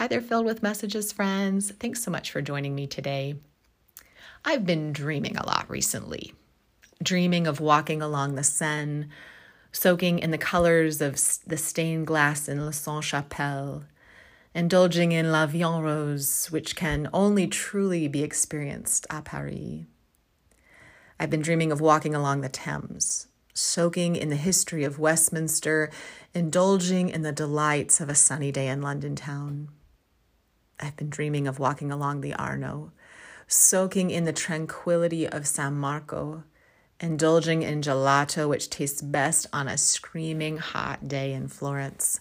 Hi there, filled with messages, friends. Thanks so much for joining me today. I've been dreaming a lot recently, dreaming of walking along the Seine, soaking in the colors of the stained glass in La Sainte Chapelle, indulging in La Vie en Rose, which can only truly be experienced à Paris. I've been dreaming of walking along the Thames, soaking in the history of Westminster, indulging in the delights of a sunny day in London town. I've been dreaming of walking along the Arno, soaking in the tranquility of San Marco, indulging in gelato, which tastes best on a screaming hot day in Florence.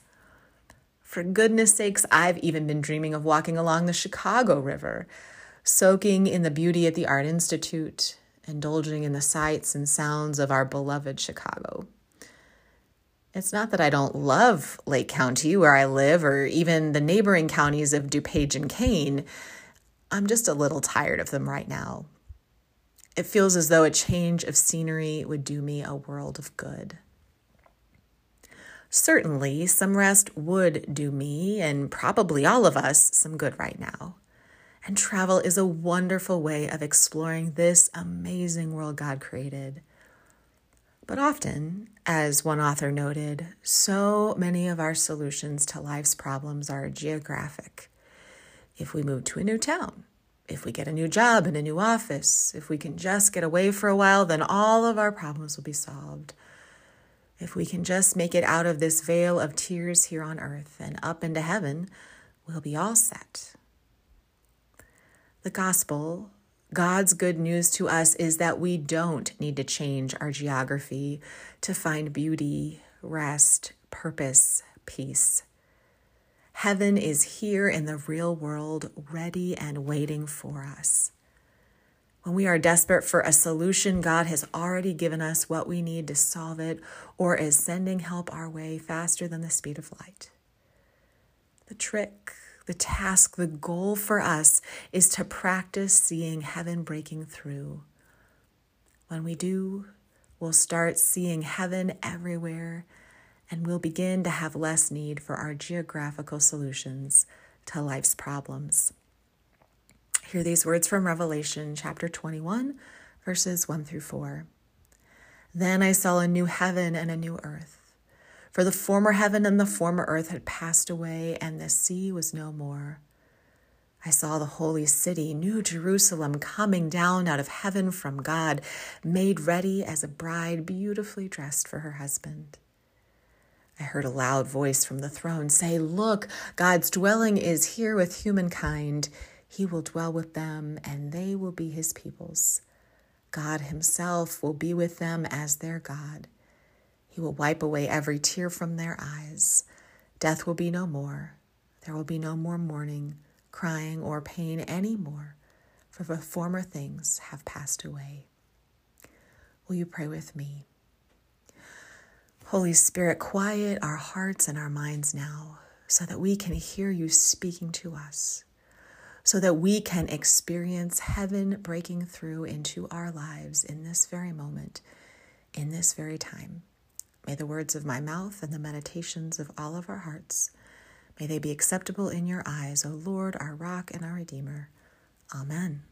For goodness sakes, I've even been dreaming of walking along the Chicago River, soaking in the beauty at the Art Institute, indulging in the sights and sounds of our beloved Chicago. It's not that I don't love Lake County, where I live, or even the neighboring counties of DuPage and Kane. I'm just a little tired of them right now. It feels as though a change of scenery would do me a world of good. Certainly, some rest would do me, and probably all of us, some good right now. And travel is a wonderful way of exploring this amazing world God created. But often, as one author noted, so many of our solutions to life's problems are geographic. If we move to a new town, if we get a new job in a new office, if we can just get away for a while, then all of our problems will be solved. If we can just make it out of this vale of tears here on earth and up into heaven, we'll be all set. The gospel, God's good news to us, is that we don't need to change our geography to find beauty, rest, purpose, peace. Heaven is here in the real world, ready and waiting for us. When we are desperate for a solution, God has already given us what we need to solve it or is sending help our way faster than the speed of light. The trick the task, the goal for us is to practice seeing heaven breaking through. When we do, we'll start seeing heaven everywhere and we'll begin to have less need for our geographical solutions to life's problems. Hear these words from Revelation chapter 21, verses 1 through 4. Then I saw a new heaven and a new earth. For the former heaven and the former earth had passed away, and the sea was no more. I saw the holy city, New Jerusalem, coming down out of heaven from God, made ready as a bride beautifully dressed for her husband. I heard a loud voice from the throne say, Look, God's dwelling is here with humankind. He will dwell with them, and they will be his peoples. God himself will be with them as their God. Will wipe away every tear from their eyes. Death will be no more. There will be no more mourning, crying, or pain any more, for the former things have passed away. Will you pray with me? Holy Spirit, quiet our hearts and our minds now so that we can hear you speaking to us, so that we can experience heaven breaking through into our lives in this very moment, in this very time. May the words of my mouth and the meditations of all of our hearts, may they be acceptable in your eyes, O Lord, our rock and our redeemer. Amen.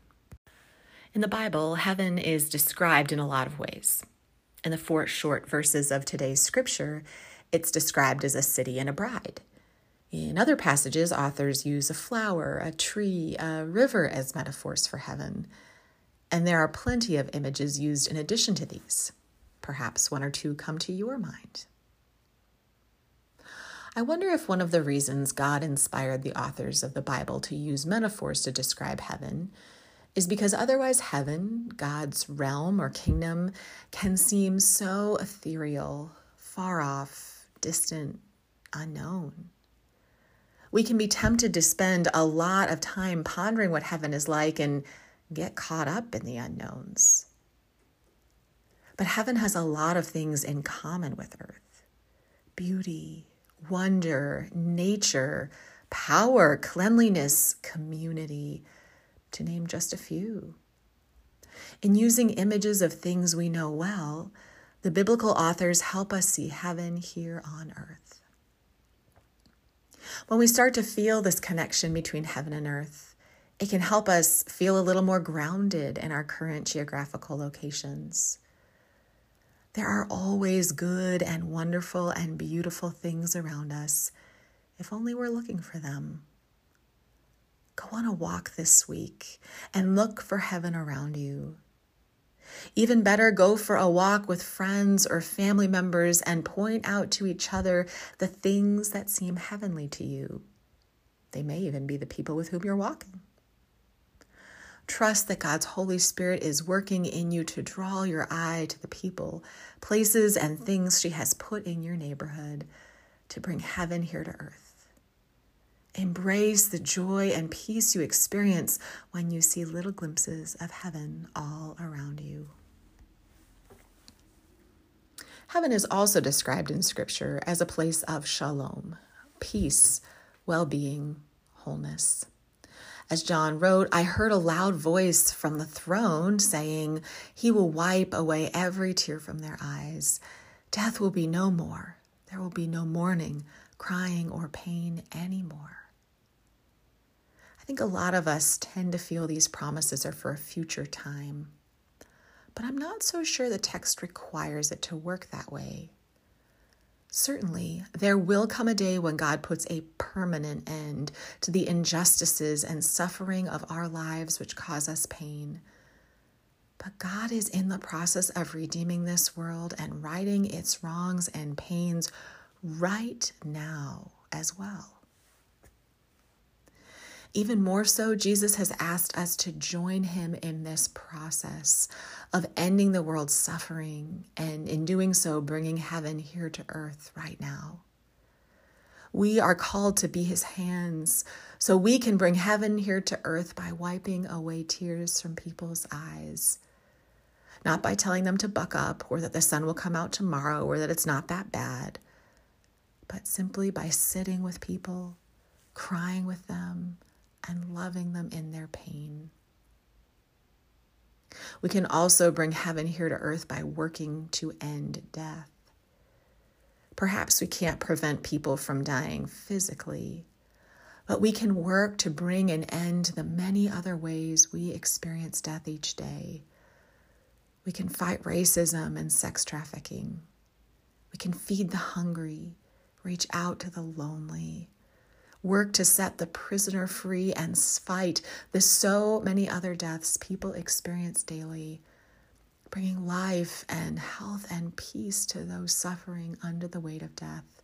In the Bible, heaven is described in a lot of ways. In the four short verses of today's scripture, it's described as a city and a bride. In other passages, authors use a flower, a tree, a river as metaphors for heaven. And there are plenty of images used in addition to these. Perhaps one or two come to your mind. I wonder if one of the reasons God inspired the authors of the Bible to use metaphors to describe heaven is because otherwise heaven, God's realm or kingdom, can seem so ethereal, far off, distant, unknown. We can be tempted to spend a lot of time pondering what heaven is like and get caught up in the unknowns. But heaven has a lot of things in common with earth beauty, wonder, nature, power, cleanliness, community, to name just a few. In using images of things we know well, the biblical authors help us see heaven here on earth. When we start to feel this connection between heaven and earth, it can help us feel a little more grounded in our current geographical locations. There are always good and wonderful and beautiful things around us, if only we're looking for them. Go on a walk this week and look for heaven around you. Even better, go for a walk with friends or family members and point out to each other the things that seem heavenly to you. They may even be the people with whom you're walking. Trust that God's Holy Spirit is working in you to draw your eye to the people, places, and things she has put in your neighborhood to bring heaven here to earth. Embrace the joy and peace you experience when you see little glimpses of heaven all around you. Heaven is also described in Scripture as a place of shalom, peace, well being, wholeness. As John wrote, I heard a loud voice from the throne saying, He will wipe away every tear from their eyes. Death will be no more. There will be no mourning, crying, or pain anymore I think a lot of us tend to feel these promises are for a future time. But I'm not so sure the text requires it to work that way. Certainly, there will come a day when God puts a permanent end to the injustices and suffering of our lives which cause us pain. But God is in the process of redeeming this world and righting its wrongs and pains right now as well. Even more so, Jesus has asked us to join him in this process of ending the world's suffering and, in doing so, bringing heaven here to earth right now. We are called to be his hands so we can bring heaven here to earth by wiping away tears from people's eyes. Not by telling them to buck up or that the sun will come out tomorrow or that it's not that bad, but simply by sitting with people, crying with them, and loving them in their pain. We can also bring heaven here to earth by working to end death. Perhaps we can't prevent people from dying physically, but we can work to bring an end to the many other ways we experience death each day. We can fight racism and sex trafficking. We can feed the hungry, reach out to the lonely, work to set the prisoner free and fight the so many other deaths people experience daily, bringing life and health and peace to those suffering under the weight of death.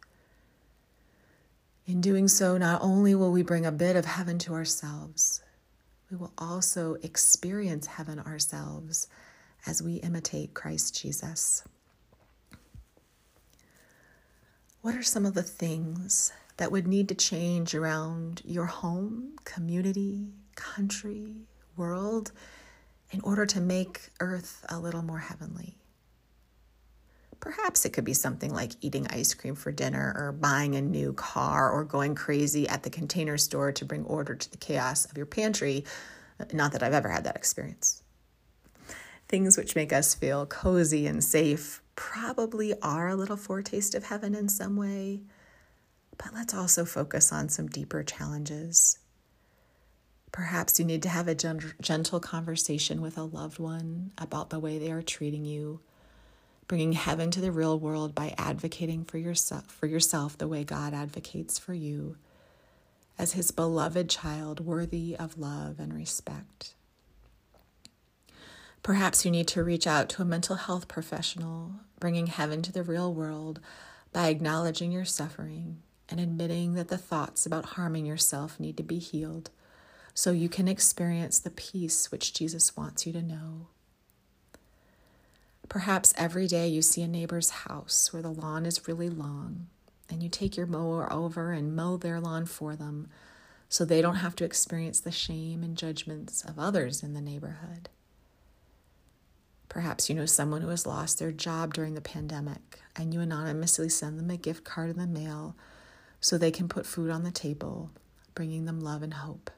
In doing so, not only will we bring a bit of heaven to ourselves, we will also experience heaven ourselves as we imitate Christ Jesus. What are some of the things that would need to change around your home, community, country, world in order to make earth a little more heavenly. Perhaps it could be something like eating ice cream for dinner or buying a new car or going crazy at the container store to bring order to the chaos of your pantry. Not that I've ever had that experience. Things which make us feel cozy and safe probably are a little foretaste of heaven in some way. But let's also focus on some deeper challenges. Perhaps you need to have a gentle conversation with a loved one about the way they are treating you, bringing heaven to the real world by advocating for yourself, for yourself the way God advocates for you as his beloved child worthy of love and respect. Perhaps you need to reach out to a mental health professional, bringing heaven to the real world by acknowledging your suffering and admitting that the thoughts about harming yourself need to be healed so you can experience the peace which Jesus wants you to know. Perhaps every day you see a neighbor's house where the lawn is really long, and you take your mower over and mow their lawn for them so they don't have to experience the shame and judgments of others in the neighborhood. Perhaps you know someone who has lost their job during the pandemic, and you anonymously send them a gift card in the mail so they can put food on the table, bringing them love and hope.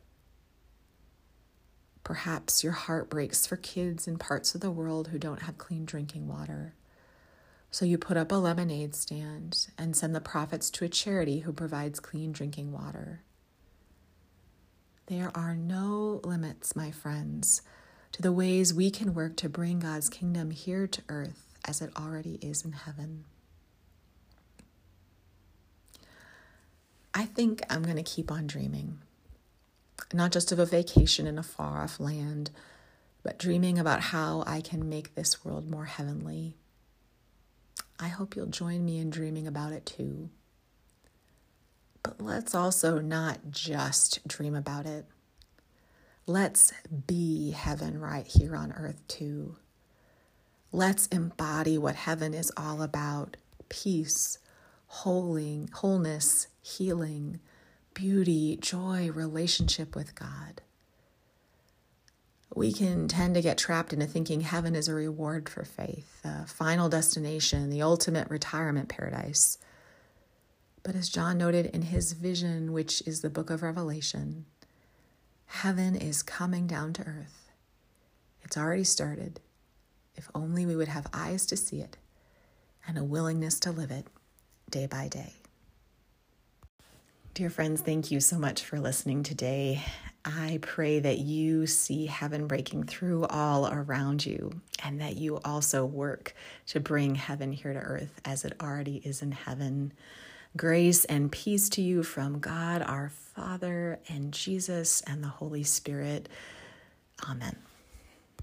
Perhaps your heart breaks for kids in parts of the world who don't have clean drinking water. So you put up a lemonade stand and send the profits to a charity who provides clean drinking water. There are no limits, my friends, to the ways we can work to bring God's kingdom here to earth as it already is in heaven. I think I'm going to keep on dreaming, not just of a vacation in a far off land, but dreaming about how I can make this world more heavenly I hope you'll join me in dreaming about it too. But let's also not just dream about it. Let's be heaven right here on earth too. Let's embody what heaven is all about peace, holing, wholeness, healing, beauty, joy, relationship with God we can tend to get trapped into thinking heaven is a reward for faith, a final destination, the ultimate retirement paradise. But as John noted in his vision, which is the book of Revelation, heaven is coming down to earth. It's already started. If only we would have eyes to see it and a willingness to live it day by day. Dear friends, thank you so much for listening today. I pray that you see heaven breaking through all around you and that you also work to bring heaven here to earth as it already is in heaven. Grace and peace to you from God our Father and Jesus and the Holy Spirit. Amen.